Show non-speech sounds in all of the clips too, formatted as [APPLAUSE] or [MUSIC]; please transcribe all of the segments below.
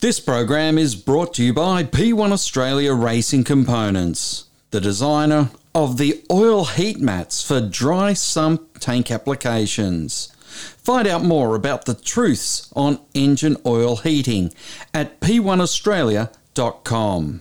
This program is brought to you by P1 Australia Racing Components, the designer of the oil heat mats for dry sump tank applications. Find out more about the truths on engine oil heating at p1australia.com.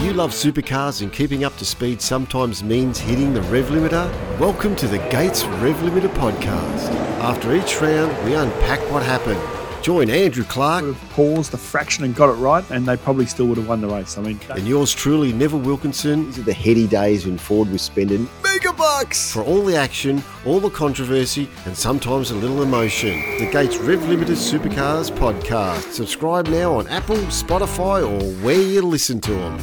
You love supercars and keeping up to speed sometimes means hitting the rev limiter? Welcome to the Gates Rev Limiter podcast. After each round, we unpack what happened Join Andrew Clark. Would have paused a fraction and got it right, and they probably still would have won the race. I mean, and yours truly, Neville Wilkinson. These are the heady days when Ford was spending mega bucks for all the action, all the controversy, and sometimes a little emotion. The Gates Rev Limiter Supercars podcast. Subscribe now on Apple, Spotify, or where you listen to them.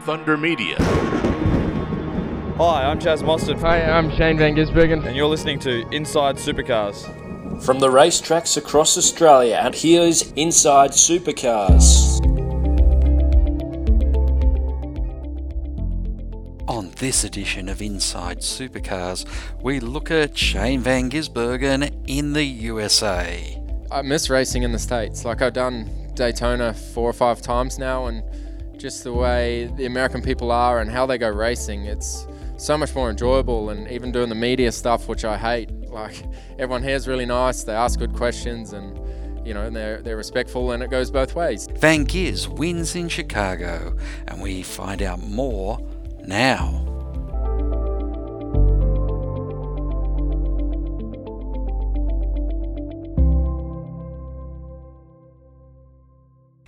Thunder Media. Hi, I'm Chaz Mostert. Hi, I'm Shane Van Gisbergen. And you're listening to Inside Supercars. From the racetracks across Australia, and here's Inside Supercars. On this edition of Inside Supercars, we look at Shane Van Gisbergen in the USA. I miss racing in the States. Like, I've done Daytona four or five times now, and just the way the American people are and how they go racing, it's so much more enjoyable and even doing the media stuff which I hate. Like everyone here is really nice they ask good questions and you know they're, they're respectful and it goes both ways. Van Giz wins in Chicago and we find out more now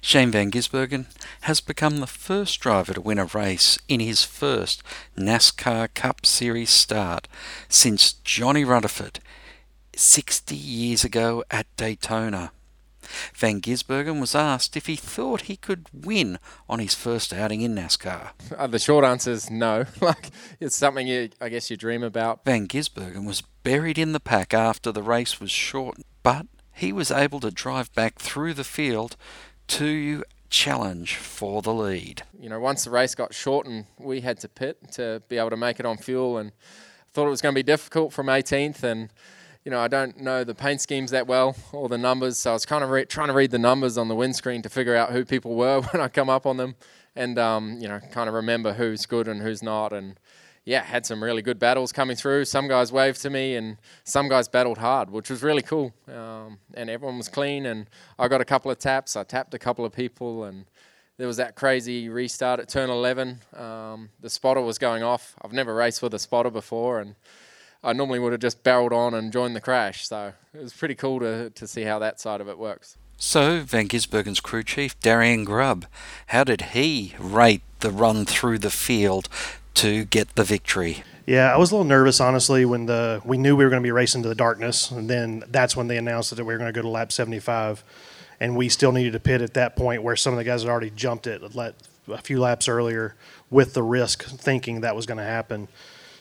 Shane Van Gisbergen has become the first driver to win a race in his first NASCAR Cup Series start since Johnny Rutherford 60 years ago at Daytona. Van Gisbergen was asked if he thought he could win on his first outing in NASCAR. Uh, the short answer is no. [LAUGHS] like it's something you, I guess, you dream about. Van Gisbergen was buried in the pack after the race was short, but he was able to drive back through the field to challenge for the lead. You know, once the race got shortened, we had to pit to be able to make it on fuel, and thought it was going to be difficult from 18th. And you know, I don't know the paint schemes that well or the numbers, so I was kind of re- trying to read the numbers on the windscreen to figure out who people were [LAUGHS] when I come up on them, and um, you know, kind of remember who's good and who's not, and yeah, had some really good battles coming through. Some guys waved to me, and some guys battled hard, which was really cool. Um, and everyone was clean, and I got a couple of taps. I tapped a couple of people, and there was that crazy restart at turn 11. Um, the spotter was going off. I've never raced with a spotter before, and I normally would have just barreled on and joined the crash. So it was pretty cool to, to see how that side of it works. So, Van Gisbergen's crew chief, Darian Grubb, how did he rate the run through the field to get the victory. Yeah, I was a little nervous, honestly, when the we knew we were going to be racing to the darkness, and then that's when they announced that we were going to go to lap 75, and we still needed to pit at that point where some of the guys had already jumped it a few laps earlier with the risk, thinking that was going to happen.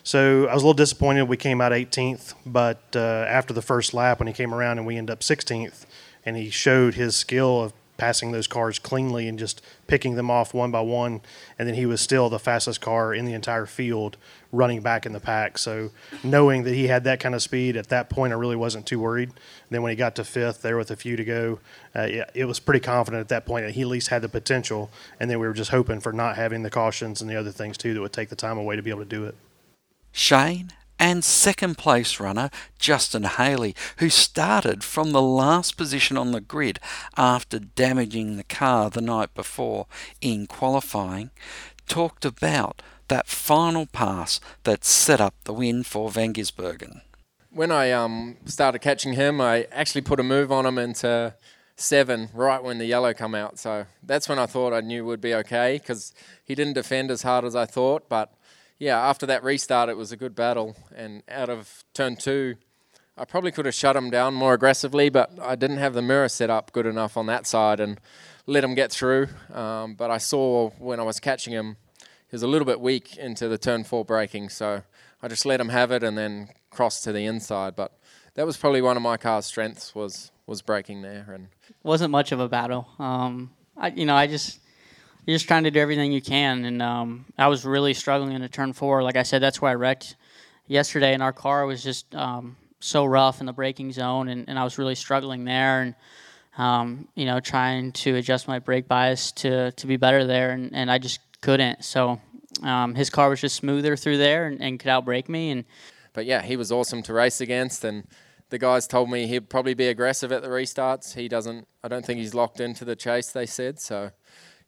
So I was a little disappointed. We came out 18th, but uh, after the first lap, when he came around and we ended up 16th, and he showed his skill of passing those cars cleanly and just picking them off one by one. And then he was still the fastest car in the entire field running back in the pack. So knowing that he had that kind of speed at that point, I really wasn't too worried. And then when he got to fifth, there with a few to go, uh, it, it was pretty confident at that point that he at least had the potential. And then we were just hoping for not having the cautions and the other things too that would take the time away to be able to do it. Shane and second place runner Justin Haley, who started from the last position on the grid after damaging the car the night before in qualifying, talked about that final pass that set up the win for Van Gisbergen. When I um, started catching him, I actually put a move on him into seven right when the yellow come out. So that's when I thought I knew would be okay because he didn't defend as hard as I thought, but yeah, after that restart, it was a good battle. And out of turn two, I probably could have shut him down more aggressively, but I didn't have the mirror set up good enough on that side and let him get through. Um, but I saw when I was catching him, he was a little bit weak into the turn four braking, so I just let him have it and then crossed to the inside. But that was probably one of my car's strengths was was braking there and wasn't much of a battle. Um, I, you know, I just you're just trying to do everything you can. And um, I was really struggling in a turn four. Like I said, that's where I wrecked yesterday. And our car was just, um, so rough in the braking zone, and, and I was really struggling there, and um, you know, trying to adjust my brake bias to to be better there, and, and I just couldn't. So um, his car was just smoother through there and, and could outbrake me, and but yeah, he was awesome to race against, and the guys told me he'd probably be aggressive at the restarts. He doesn't. I don't think he's locked into the chase. They said so.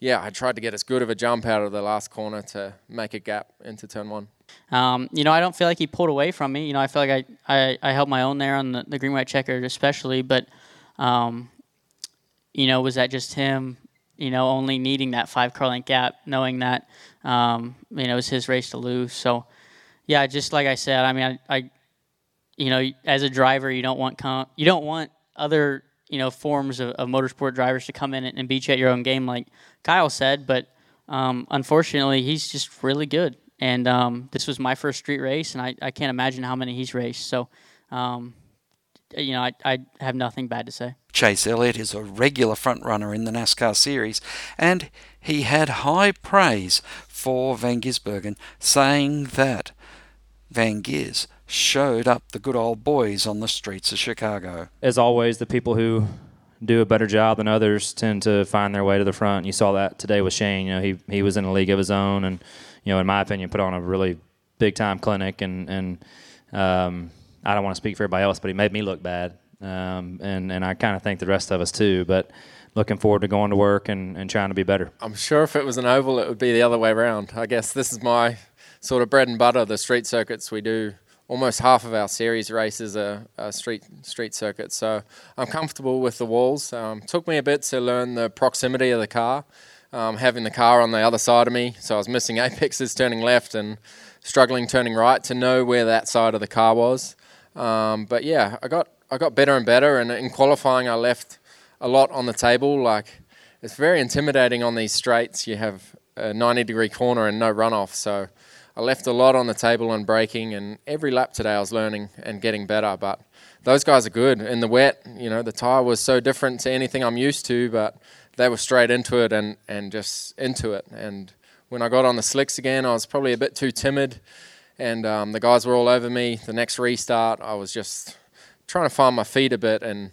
Yeah, I tried to get as good of a jump out of the last corner to make a gap into turn one. Um, you know, I don't feel like he pulled away from me. You know, I feel like I, I, I held my own there on the, the green white checker, especially. But, um, you know, was that just him, you know, only needing that five car length gap, knowing that, um, you know, it was his race to lose. So, yeah, just like I said, I mean, I, I you know, as a driver, you don't want com- you don't want other you know forms of, of motorsport drivers to come in and, beat you at your own game, like Kyle said. But um, unfortunately, he's just really good. And um, this was my first street race, and I, I can't imagine how many he's raced. So, um, you know, I, I have nothing bad to say. Chase Elliott is a regular front runner in the NASCAR series, and he had high praise for Van Gisbergen, saying that Van Gis showed up the good old boys on the streets of Chicago. As always, the people who do a better job than others tend to find their way to the front. You saw that today with Shane. You know, he he was in a league of his own, and you know, in my opinion, put on a really big time clinic. And and um, I don't want to speak for everybody else, but he made me look bad, um, and and I kind of think the rest of us too. But looking forward to going to work and, and trying to be better. I'm sure if it was an oval, it would be the other way around. I guess this is my sort of bread and butter. The street circuits we do almost half of our series races are, are, street street circuits. So I'm comfortable with the walls. Um, took me a bit to learn the proximity of the car, um, having the car on the other side of me. So I was missing [LAUGHS] apexes turning left and struggling turning right to know where that side of the car was. Um, but yeah, I got I got better and better. And in qualifying, I left a lot on the table. Like it's very intimidating on these straights. You have a 90 degree corner and no runoff. So I left a lot on the table on braking, and every lap today I was learning and getting better. But those guys are good in the wet. You know, the tire was so different to anything I'm used to, but they were straight into it and and just into it. And when I got on the slicks again, I was probably a bit too timid, and um, the guys were all over me. The next restart, I was just trying to find my feet a bit and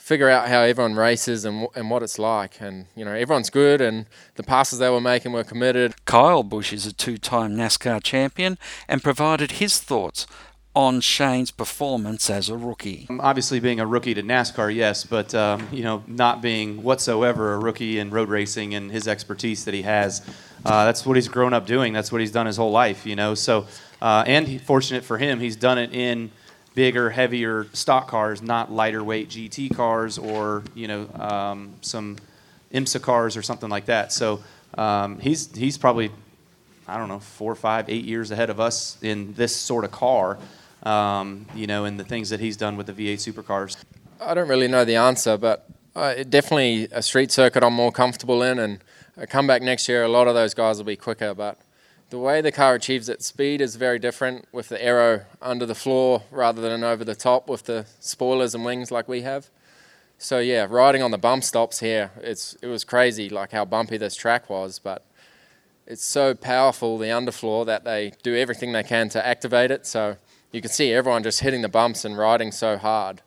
figure out how everyone races and, and what it's like. And, you know, everyone's good and the passes they were making were committed. Kyle Busch is a two time NASCAR champion and provided his thoughts on Shane's performance as a rookie. Um, obviously, being a rookie to NASCAR, yes, but um, you know, not being whatsoever a rookie in road racing and his expertise that he has, uh, that's what he's grown up doing. That's what he's done his whole life, you know. So, uh, and he, fortunate for him, he's done it in bigger, heavier stock cars, not lighter weight GT cars or you know um, some IMSA cars or something like that. So um, he's he's probably I don't know four, five, eight years ahead of us in this sort of car. Um, you know, and the things that he's done with the V8 supercars. I don't really know the answer, but uh, definitely a street circuit I'm more comfortable in, and I come back next year. A lot of those guys will be quicker, but the way the car achieves its speed is very different with the aero under the floor rather than over the top with the spoilers and wings like we have. So yeah, riding on the bump stops here, it's it was crazy like how bumpy this track was, but it's so powerful the underfloor that they do everything they can to activate it. So you can see everyone just hitting the bumps and riding so hard,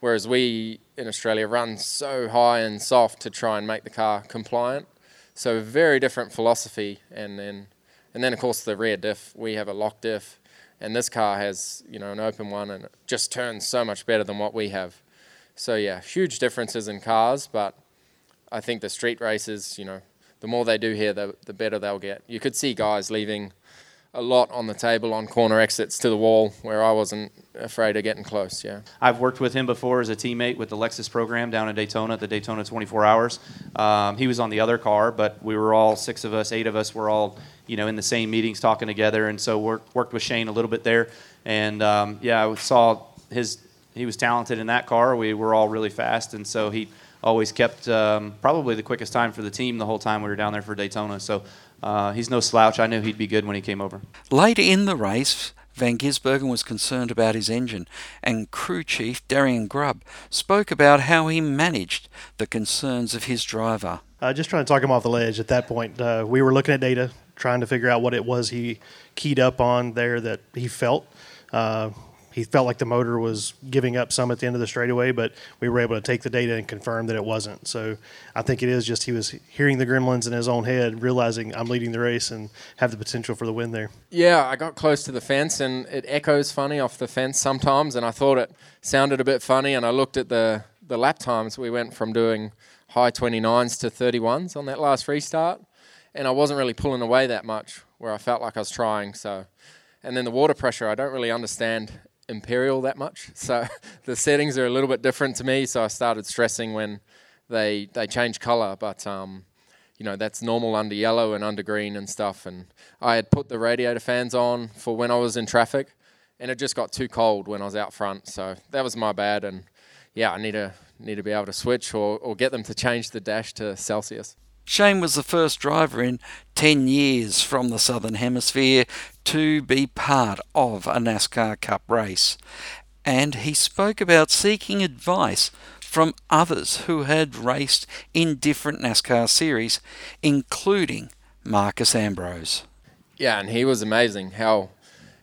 whereas we in Australia run so high and soft to try and make the car compliant. So very different philosophy, and then and then of course the rear diff, we have a lock diff, and this car has you know an open one and it just turns so much better than what we have. So yeah, huge differences in cars, but I think the street races, you know, the more they do here, the, the better they'll get. You could see guys leaving a lot on the table on corner exits to the wall where I wasn't afraid of getting close. Yeah, I've worked with him before as a teammate with the Lexus program down in Daytona, the Daytona 24 Hours. Um, he was on the other car, but we were all six of us, eight of us, were all you know in the same meetings talking together, and so worked worked with Shane a little bit there. And um, yeah, I saw his he was talented in that car. We were all really fast, and so he always kept um, probably the quickest time for the team the whole time we were down there for Daytona. So uh, he's no slouch. I knew he'd be good when he came over. Later in the race, Van Gisbergen was concerned about his engine, and crew chief Darian Grubb spoke about how he managed the concerns of his driver. Uh, just trying to talk him off the ledge at that point. Uh, we were looking at data, trying to figure out what it was he keyed up on there that he felt. Uh, he felt like the motor was giving up some at the end of the straightaway, but we were able to take the data and confirm that it wasn't. So I think it is just he was hearing the gremlins in his own head, realizing I'm leading the race and have the potential for the win there. Yeah, I got close to the fence and it echoes funny off the fence sometimes, and I thought it sounded a bit funny. And I looked at the the lap times. We went from doing high 29s to 31s on that last restart, and I wasn't really pulling away that much where I felt like I was trying. So, and then the water pressure, I don't really understand imperial that much. [LAUGHS] So the settings are a little bit different to me. So I started stressing when they they change color, but um, you know that's normal under yellow and under green and stuff. And I had put the radiator fans on for when I was in traffic, and it just got too cold when I was out front. So that was my bad. And yeah, I need to need to be able to switch or, or get them to [LAUGHS] change the dash to Celsius. Shane was the first driver in 10 years from the Southern Hemisphere to be part of a NASCAR Cup race. And he spoke about seeking advice from others who had raced in different NASCAR series, including Marcos Ambrose. Yeah, and he was amazing. How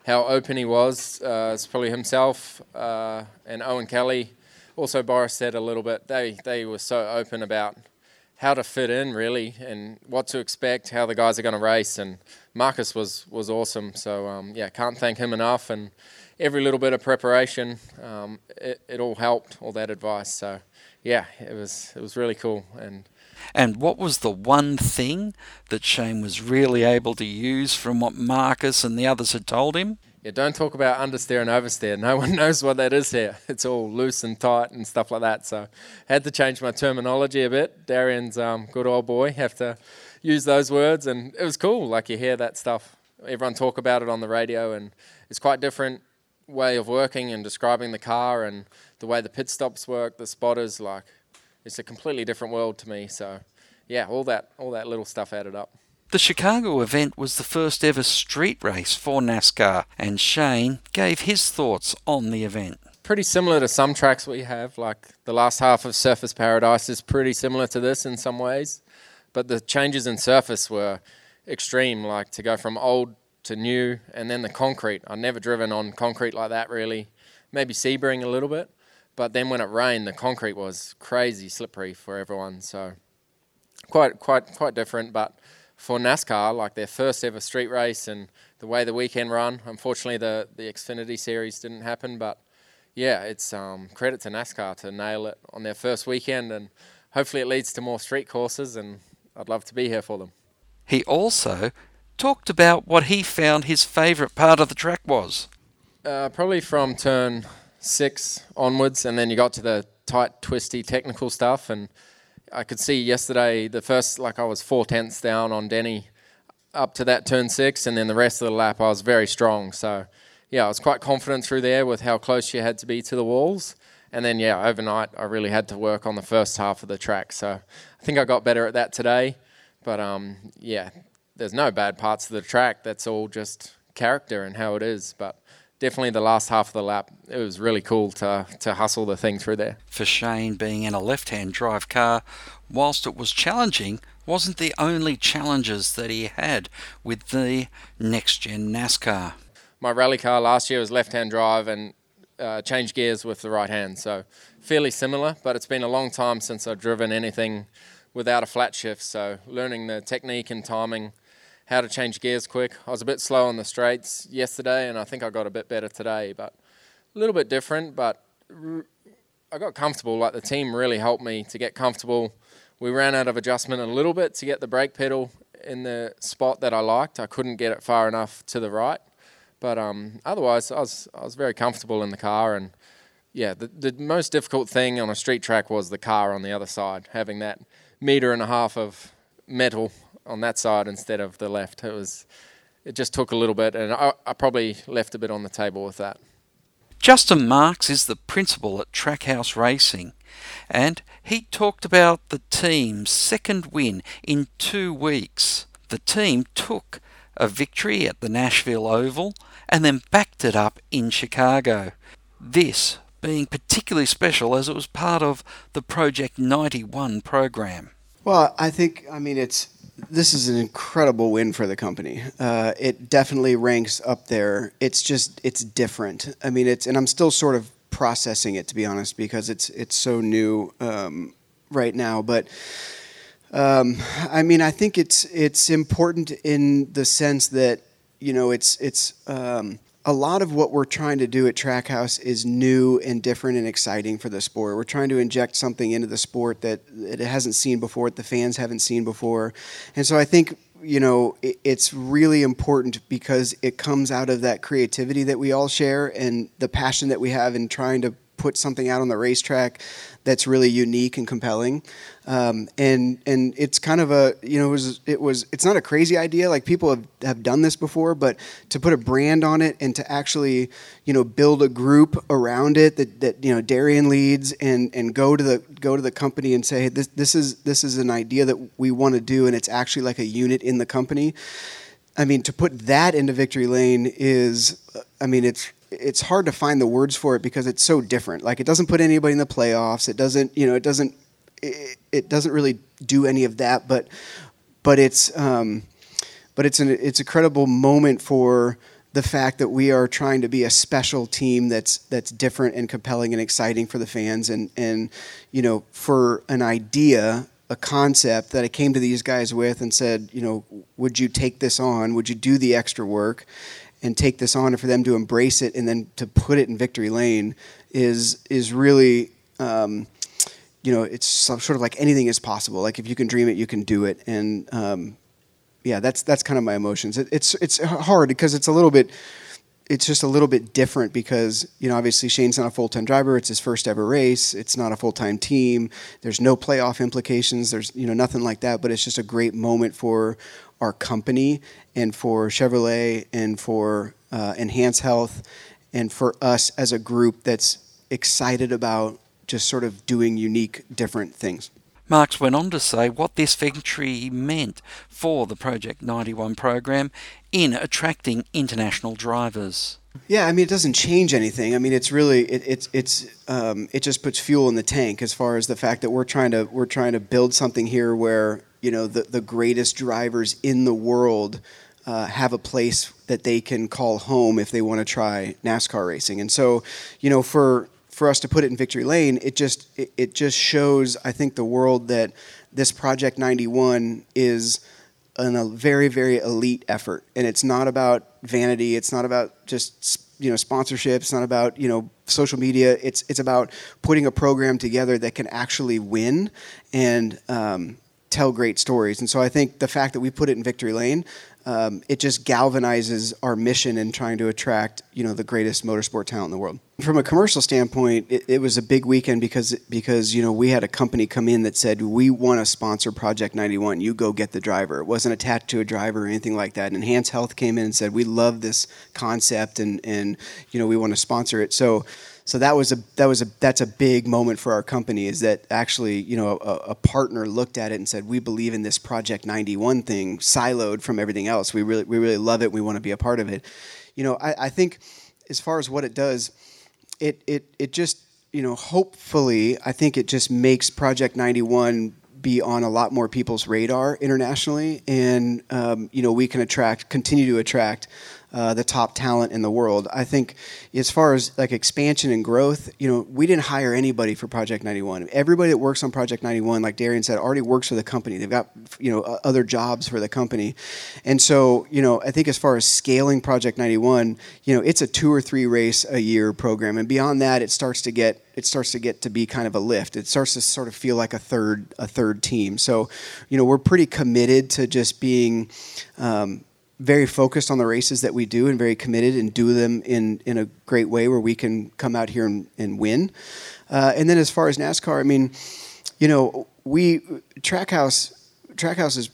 how open he was. Uh, it's probably himself uh, and Owen Kelly. Also, Boris Said a little bit. They they were so open about how to fit in really and what to expect, how the guys are going to race. And Marcos was was awesome. So um, yeah, can't thank him enough. And every little bit of preparation, um, it, it all helped. All that advice. So yeah, it was it was really cool. And and what was the one thing that Shane was really able to use from what Marcos and the others had told him? Yeah, don't talk about understeer and oversteer. No [LAUGHS] one knows what that is here. It's all loose and tight and stuff like that. So had to change my terminology a bit. Darian's um, good old boy have to use those words, and it was cool. Like you hear that stuff. Everyone talk about it on the radio, and it's quite different way of working and describing the car and the way the pit stops work, the spotters. Like it's a completely different world to me. So yeah, all that all that little stuff added up. The Chicago event was the first ever street race for NASCAR, and Shane gave his thoughts on the event. Pretty similar to some tracks we have, like the last half of Surfers Paradise is pretty similar to this in some ways, but the changes in surface were extreme, like to go from old to new, and then the concrete. I've never driven on concrete like that really, maybe Sebring a little bit, but then when it rained, the concrete was crazy slippery for everyone, so quite quite quite different, but for NASCAR, like their first ever street race and the way the weekend run. Unfortunately, the, the Xfinity Series didn't happen, but yeah, it's um, credit to NASCAR to nail it on their first weekend, and hopefully it leads to more street courses, and I'd love to be here for them. He also talked about what he found his favourite part of the track was. Uh, probably from turn six onwards, and then you got to the tight, twisty, technical stuff, and I could see yesterday the first like I was four tenths down on Denny up to that turn six, and then the rest of the lap I was very strong. So yeah, I was quite confident through there with how close you had to be to the walls. And then yeah, overnight I really had to work on the first half of the track. So I think I got better at that today. But um, yeah, there's no bad parts of the track. That's all just character and how it is. But definitely the last half of the lap, it was really cool to, to hustle the thing through there. For Shane, being in a left hand drive car, whilst it was challenging, wasn't the only challenges that he had with the next gen NASCAR. My rally car last year was left hand drive and uh, changed gears with the right hand, so fairly similar, but it's been a long time since I've driven anything without a flat shift, so learning the technique and timing how to change gears quick. I was a bit slow on the straights yesterday, and I think I got a bit better today, but a little bit different. But I got comfortable. Like the team really helped me to get comfortable. We ran out of adjustment a little bit to get the brake pedal in the spot that I liked. I couldn't get it far enough to the right, but um, otherwise I was I was very comfortable in the car. And yeah, the the most difficult thing on a street track was the car on the other side, having that meter and a half of metal on that side instead of the left. It was, it just took a little bit, and I, I probably left a bit on the table with that. Justin Marks is the principal at Trackhouse Racing, and he talked about the team's second win in two weeks. The team took a victory at the Nashville Oval and then backed it up in Chicago. This being particularly special as it was part of the Project 91 program. Well, I think, I mean, it's this is an incredible win for the company. Uh, it definitely ranks up there. It's just it's different. I mean, it's and I'm still sort of processing it to be honest because it's it's so new um, right now. But um, I mean, I think it's it's important in the sense that you know it's it's um, a lot of what we're trying to do at Trackhouse is new and different and exciting for the sport. We're trying to inject something into the sport that it hasn't seen before, that the fans haven't seen before. And so I think, you know, it's really important because it comes out of that creativity that we all share and the passion that we have in trying to put something out on the racetrack that's really unique and compelling. Um, and and it's kind of a you know it was it was it's not a crazy idea like people have, have done this before but to put a brand on it and to actually you know build a group around it that, that you know Darian leads and and go to the go to the company and say hey, this this is this is an idea that we want to do and it's actually like a unit in the company I mean to put that into victory lane is I mean it's it's hard to find the words for it because it's so different. Like it doesn't put anybody in the playoffs. It doesn't, you know, it doesn't, it, it doesn't really do any of that. But, but it's, um, but it's an it's a credible moment for the fact that we are trying to be a special team that's that's different and compelling and exciting for the fans and and you know for an idea a concept that I came to these guys with and said, you know, would you take this on? Would you do the extra work? And take this on and for them to embrace it and then to put it in victory lane is is really um, you know it's sort of like anything is possible like if you can dream it you can do it and um, yeah that's that's kind of my emotions it, it's it's hard because it's a little bit it's just a little bit different because you know obviously Shane's not a full time driver. It's his first ever race. It's not a full time team. There's no playoff implications. There's you know nothing like that. But it's just a great moment for our company and for Chevrolet and for uh, Enhance Health and for us as a group that's excited about just sort of doing unique, different things. Marks went on to say what this victory meant for the Project 91 program in attracting international drivers. Yeah, I mean, it doesn't change anything. I mean, it's really it, it's it's um, it just puts fuel in the tank as far as the fact that we're trying to we're trying to build something here where you know the the greatest drivers in the world uh, have a place that they can call home if they want to try NASCAR racing. And so, you know, for for us to put it in victory lane, it just it, it just shows I think the world that this Project 91 is an, a very very elite effort, and it's not about vanity. It's not about just you know sponsorship. It's not about you know social media. It's it's about putting a program together that can actually win and um, tell great stories. And so I think the fact that we put it in victory lane um, it just galvanizes our mission in trying to attract you know the greatest motorsport talent in the world. From a commercial standpoint, it, it, was a big weekend because because you know we had a company come in that said we want to sponsor Project 91. You go get the driver. It wasn't attached to a driver or anything like that. And Enhance Health came in and said we love this concept and and you know we want to sponsor it. So so that was a that was a that's a big moment for our company is that actually you know a, a, partner looked at it and said we believe in this project 91 thing siloed from everything else. We really we really love it. We want to be a part of it. You know I, I think as far as what it does it it it just you know hopefully I think it just makes project 91 be on a lot more people's radar internationally and um, you know we can attract continue to attract uh, the top talent in the world. I think as far as like expansion and growth, you know, we didn't hire anybody for Project 91. Everybody that works on Project 91, like Darian said, already works for the company. They've got you know other jobs for the company, and so you know I think as far as scaling Project 91, you know it's a two or three race a year program, and beyond that, it starts to get it starts to get to be kind of a lift. It starts to sort of feel like a third a third team. So, you know, we're pretty committed to just being um, very focused on the races that we do and very committed and do them in, in a great way where we can come out here and, and win. Uh, and then as far as NASCAR, I mean, you know, we Trackhouse Trackhouse is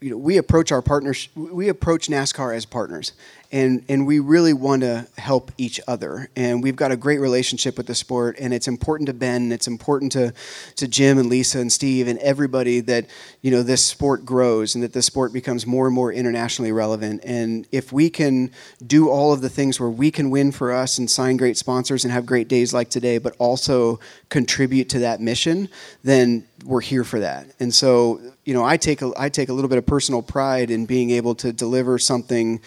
you know we approach our partners we approach NASCAR as partners and and we really want to help each other. And we've got a great relationship with the sport, and it's important to Ben, and it's important to to Jim and Lisa and Steve and everybody that you know this sport grows and that the sport becomes more and more internationally relevant. And if we can do all of the things where we can win for us and sign great sponsors and have great days like today, but also contribute to that mission, then we're here for that. And so, you know, I take a, I take a little bit of personal pride in being able to deliver something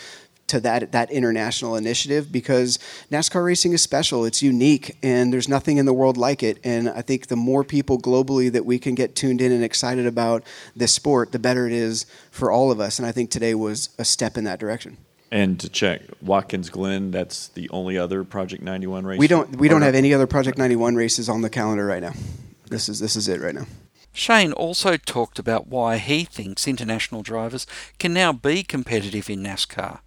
to that that international initiative because NASCAR racing is special. It's unique, and there's nothing in the world like it. And I think the more people globally that we can get tuned in and excited about this sport, the better it is for all of us. And I think today was a step in that direction. And to check Watkins Glen, that's the only other Project 91 race. We don't we don't have any other Project 91 races on the calendar right now. This is this is it right now. Shane also talked about why he thinks international drivers can now be competitive in NASCAR.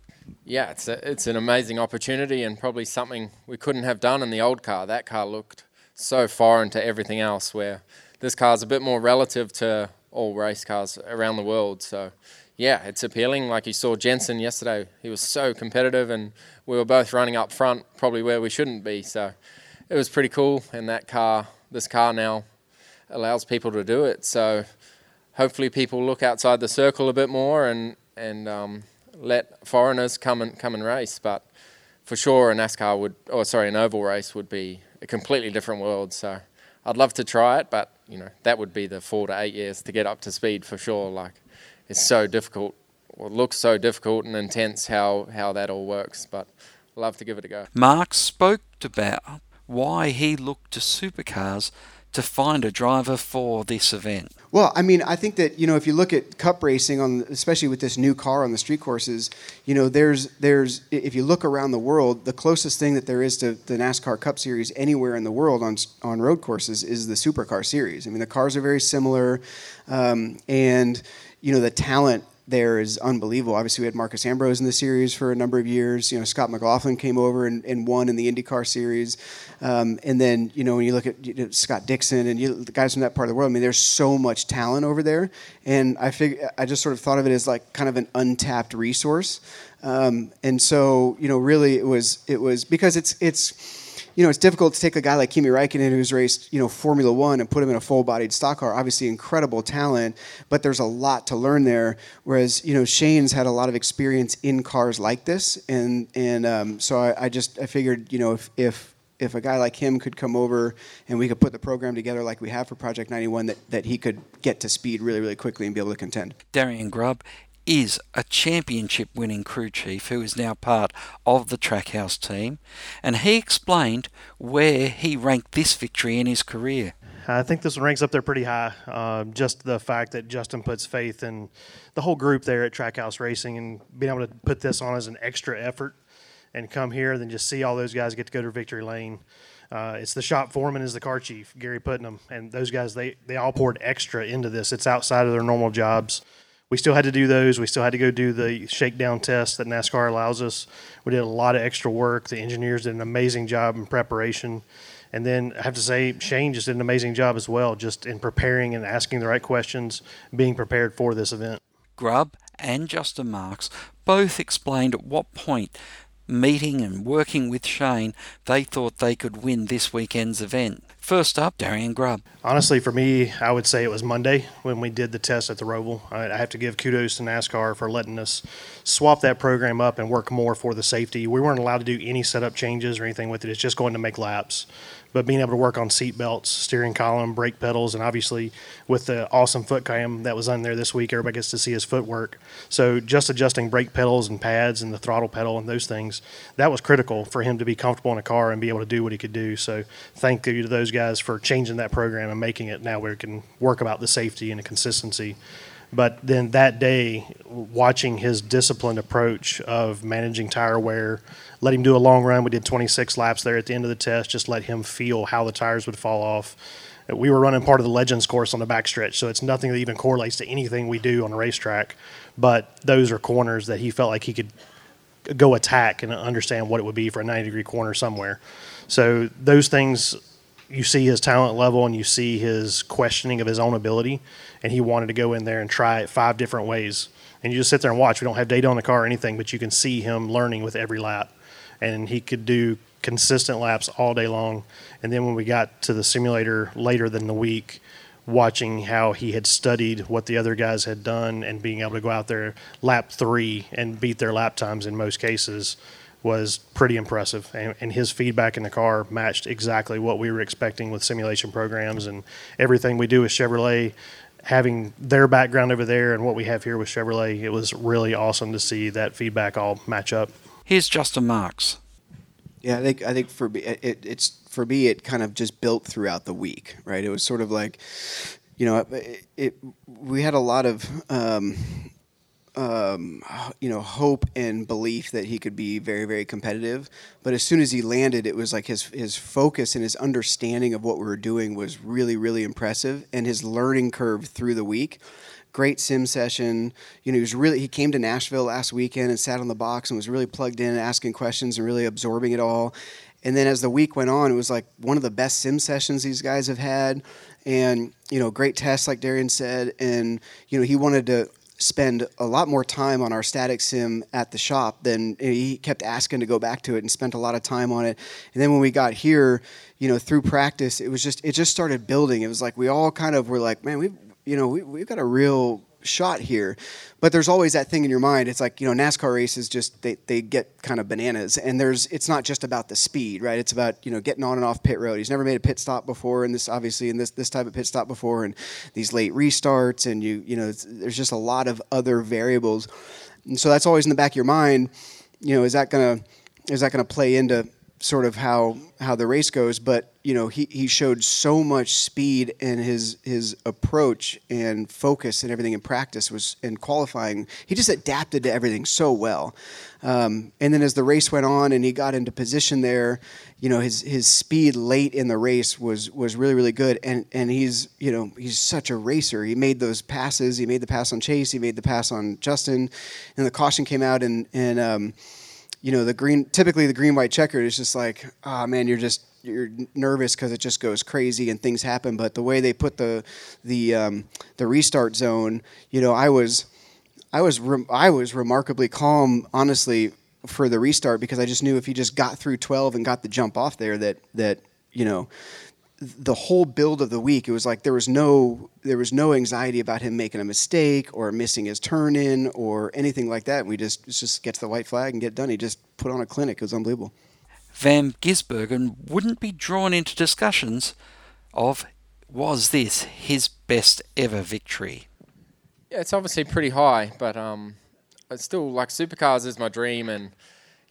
Yeah, it's a, it's an amazing opportunity and probably something we couldn't have done in the old car. That car looked so foreign to everything else, where this car is a bit more relative to all race cars around the world. So, yeah, it's appealing. Like you saw Jenson yesterday, he was so competitive, and we were both running up front, probably where we shouldn't be. So, it was pretty cool. And that car, this car now, allows people to do it. So, hopefully, people look outside the circle a bit more and and um, let foreigners come and come and race. But for sure, a NASCAR would, or sorry, an oval race would be a completely different world. So I'd love to try it, but you know that would be the four to eight years to get up to speed for sure. Like it's so difficult, or looks so difficult and intense how how that all works. But love to give it a go. Mark spoke about why he looked to supercars to find a driver for this event? Well, I mean, I think that you know if you look at cup racing on, especially with this new car on the street courses, you know, there's there's if you look around the world, the closest thing that there is to the NASCAR Cup Series anywhere in the world on on road courses is the Supercar Series. I mean, the cars are very similar, um, and you know the talent there is unbelievable. Obviously, we had Marcos Ambrose in the series for a number of years. You know, Scott McLaughlin came over and, and won in the IndyCar series. Um, and then, you know, when you look at you know, Scott Dixon and you, the guys from that part of the world, I mean, there's so much talent over there. And I fig- I just sort of thought of it as like kind of an untapped resource. Um, and so, you know, really it was, it was because it's, it's, you know, it's difficult to take a guy like Kimi Räikkönen who's raced, you know, Formula One and put him in a full-bodied stock car. Obviously, incredible talent, but there's a lot to learn there. Whereas, you know, Shane's had a lot of experience in cars like this, and and um, so I, I just I figured, you know, if if if a guy like him could come over and we could put the program together like we have for Project 91, that, that he could get to speed really, really quickly and be able to contend. Darian Grubb is a championship winning crew chief who is now part of the Trackhouse team, and he explained where he ranked this victory in his career. I think this one ranks up there pretty high. Uh, just the fact that Justin puts faith in the whole group there at Trackhouse Racing and being able to put this on as an extra effort and come here, then just see all those guys get to go to victory lane. Uh, it's the shop foreman is the car chief, Gary Putnam, and those guys they they all poured extra into this. It's outside of their normal jobs we still had to do those. We still had to go do the shakedown test that NASCAR allows us. We did a lot of extra work. The engineers did an amazing job in preparation. And then I have to say, Shane just did an amazing job as well, just in preparing and asking the right questions, being prepared for this event. Grubb and Justin Marks both explained at what point meeting and working with Shane, they thought they could win this weekend's event. First up, Darian Grubb. Honestly, for me, I would say it was Monday when we did the test at the Roval. I have to give kudos to NASCAR for letting us swap that program up and work more for the safety. We weren't allowed to do any setup changes or anything with it. It's just going to make laps but being able to work on seat belts, steering column, brake pedals, and obviously with the awesome foot cam that was on there this week, everybody gets to see his footwork. So just adjusting brake pedals and pads and the throttle pedal and those things, that was critical for him to be comfortable in a car and be able to do what he could do. So thank you to those guys for changing that program and making it now where we can work about the safety and the consistency. But then that day, watching his disciplined approach of managing tire wear, let him do a long run. We did 26 laps there at the end of the test, just let him feel how the tires would fall off. We were running part of the Legends course on the backstretch, so it's nothing that even correlates to anything we do on a racetrack. But those are corners that he felt like he could go attack and understand what it would be for a 90 degree corner somewhere. So those things you see his talent level and you see his questioning of his own ability, and he wanted to go in there and try it five different ways and you just sit there and watch. We don't have data on the car or anything, but you can see him learning with every lap, and he could do consistent laps all day long. And then when we got to the simulator later than the week, watching how he had studied what the other guys had done and being able to go out there lap three and beat their lap times in most cases was pretty impressive. And, and, his feedback in the car matched exactly what we were expecting with simulation programs and everything we do with Chevrolet. Having their background over there and what we have here with Chevrolet, it was really awesome to see that feedback all match up. Here's Justin Marks. Yeah, I think I think for me, it, it's for me it kind of just built throughout the week, right? It was sort of like, you know, it, it we had a lot of. Um, um, you know, hope and belief that he could be very, very competitive. But as soon as he landed, it was like his his focus and his understanding of what we were doing was really, really impressive, and his learning curve through the week great sim session. You know, he was really he came to Nashville last weekend and sat on the box and was really plugged in, asking questions and really absorbing it all. And then as the week went on, it was like one of the best sim sessions these guys have had, and you know, great tests like Darian said. And you know, he wanted to spend a lot more time on our static sim at the shop than he kept asking to go back to it and spent a lot of time on it. And then when we got here, you know, through practice, it was just it just started building. It was like we all kind of were like, man, we you know, we, we've got a real shot here. But there's always that thing in your mind. It's like, you know, NASCAR races just they, they get kind of bananas. And there's it's not just about the speed, right? It's about, you know, getting on and off pit road. He's never made a pit stop before and this obviously in this this type of pit stop before and these late restarts and you you know, there's just a lot of other variables. And so that's always in the back of your mind, you know, is that gonna is that gonna play into sort of how how the race goes, but you know he, he showed so much speed and his his approach and focus and everything in practice was in qualifying. He just adapted to everything so well. Um, and then as the race went on and he got into position there, you know his his speed late in the race was was really really good. And and he's you know he's such a racer. He made those passes. He made the pass on Chase. He made the pass on Justin. And the caution came out and and um, you know, the green, typically the green white checkered is just like, ah, oh, man, you're just, you're nervous because it just goes crazy and things happen. But the way they put the, the, um, the restart zone, you know, I was, I was, re- I was remarkably calm, honestly, for the restart because I just knew if he just got through 12 and got the jump off there, that, that, you know, the whole build of the week, it was like there was no there was no anxiety about him making a mistake or missing his turn in or anything like that. and We just just get to the white flag and get done. He just put on a clinic. It was unbelievable. Van Gisbergen wouldn't be drawn into discussions of was this his best ever victory? Yeah, it's obviously pretty high, but um, it's still like supercars is my dream, and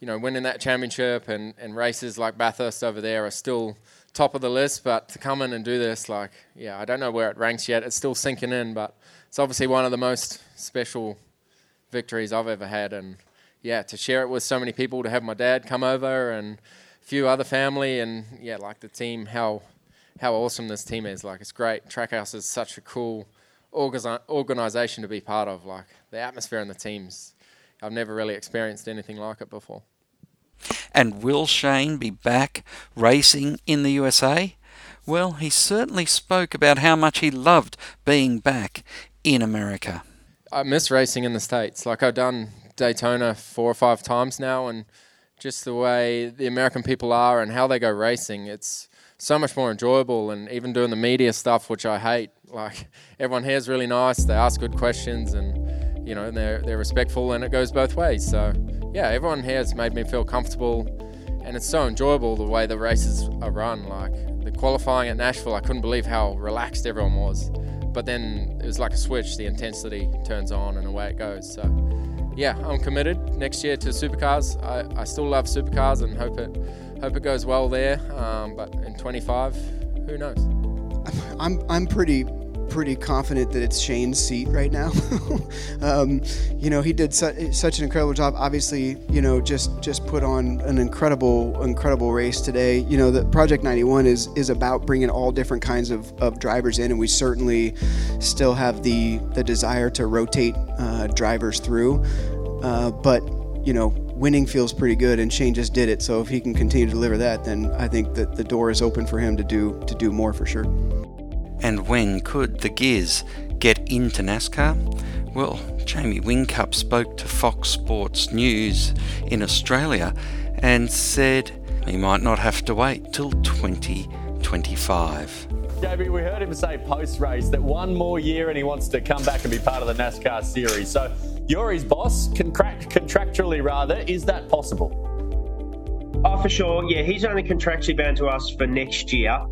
you know, winning that championship and, and races like Bathurst over there are still top of the list, but to come in and do this, like, yeah, I don't know where it ranks yet. It's still sinking in, but it's obviously one of the most special victories I've ever had. And yeah, to share it with so many people, to have my dad come over and few other family, and yeah, like the team, how how awesome this team is. Like, it's great. Trackhouse is such a cool organization to be part of. Like, the atmosphere and the teams, I've never really experienced anything like it before. And will Shane be back racing in the USA? Well, he certainly spoke about how much he loved being back in America. I miss racing in the States. Like, I've done Daytona four or five times now, and just the way the American people are and how they go racing, it's so much more enjoyable. And even doing the media stuff, which I hate, [LAUGHS] like, everyone here is really nice, they ask good questions, and, you know, they're, they're respectful, and it goes both ways. So, yeah, everyone here has made me feel comfortable, and it's so enjoyable the way the races are run. Like the qualifying at Nashville, I couldn't believe how relaxed everyone was. But then it was like a switch; the intensity turns on, and away it goes. So, yeah, I'm committed next year to supercars. I, I still love supercars and hope it hope it goes well there. Um, but in 25, who knows? I'm I'm pretty pretty confident that it's Shane's seat right now. [LAUGHS] um, you know, he did su- such an incredible job. Obviously, you know, just just put on an incredible incredible race today. You know, the Project 91 is is about bringing all different kinds of, of drivers in, and we certainly still have the the desire to rotate uh, drivers through. Uh, but you know, winning feels pretty good, and Shane just did it. So if he can continue to deliver that, then I think that the door is open for him to do to do more for sure. And when could the Gears get into NASCAR? Well, Jamie Whincup spoke to Fox Sports News in Australia and said he might not have to wait till 2025. Jamie, we heard him say post race that one more year and he wants to come back and be part of the NASCAR series. So you're his boss, contract, contractually rather. Is that possible? Oh, for sure. Yeah, he's only contractually bound to us for next year.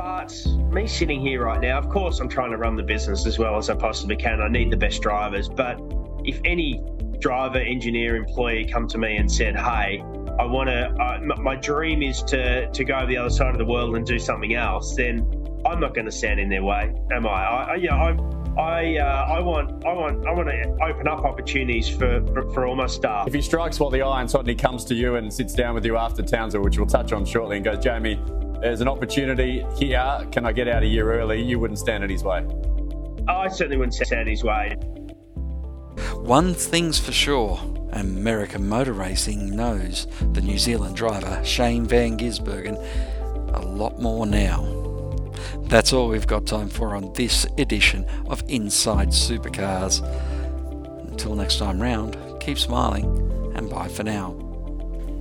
But me sitting here right now, of course, I'm trying to run the business as well as I possibly can. I need the best drivers. But if any driver, engineer, employee come to me and said, "Hey, I want to, my dream is to to go to the other side of the world and do something else," then I'm not going to stand in their way, am I? I, I yeah, I. I, uh, I want I want I want to open up opportunities for, for, for all my staff. If he strikes while the iron's hot and he comes to you and sits down with you after Townsville, which we'll touch on shortly, and goes, Jamie, there's an opportunity here. Can I get out a year early? You wouldn't stand in his way. I certainly wouldn't stand in his way. One thing's for sure American motor racing knows the New Zealand driver Shane Van Gisbergen a lot more now. That's all we've got time for on this edition of Inside Supercars. Until next time round, keep smiling and bye for now.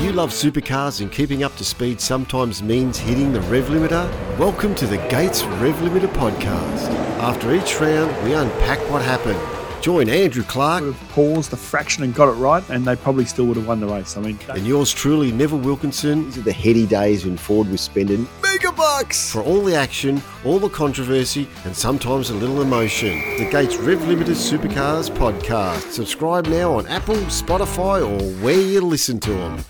You love supercars and keeping up to speed sometimes means hitting the rev limiter? Welcome to the Gates Rev Limiter podcast. After each round, we unpack what happened. Join Andrew Clark. Would have paused a fraction and got it right, and they probably still would have won the race. I mean, and yours truly, Neville Wilkinson. These are the heady days when Ford was spending mega bucks for all the action, all the controversy, and sometimes a little emotion. The Gates Rev Limiter Supercars podcast. Subscribe now on Apple, Spotify, or where you listen to them.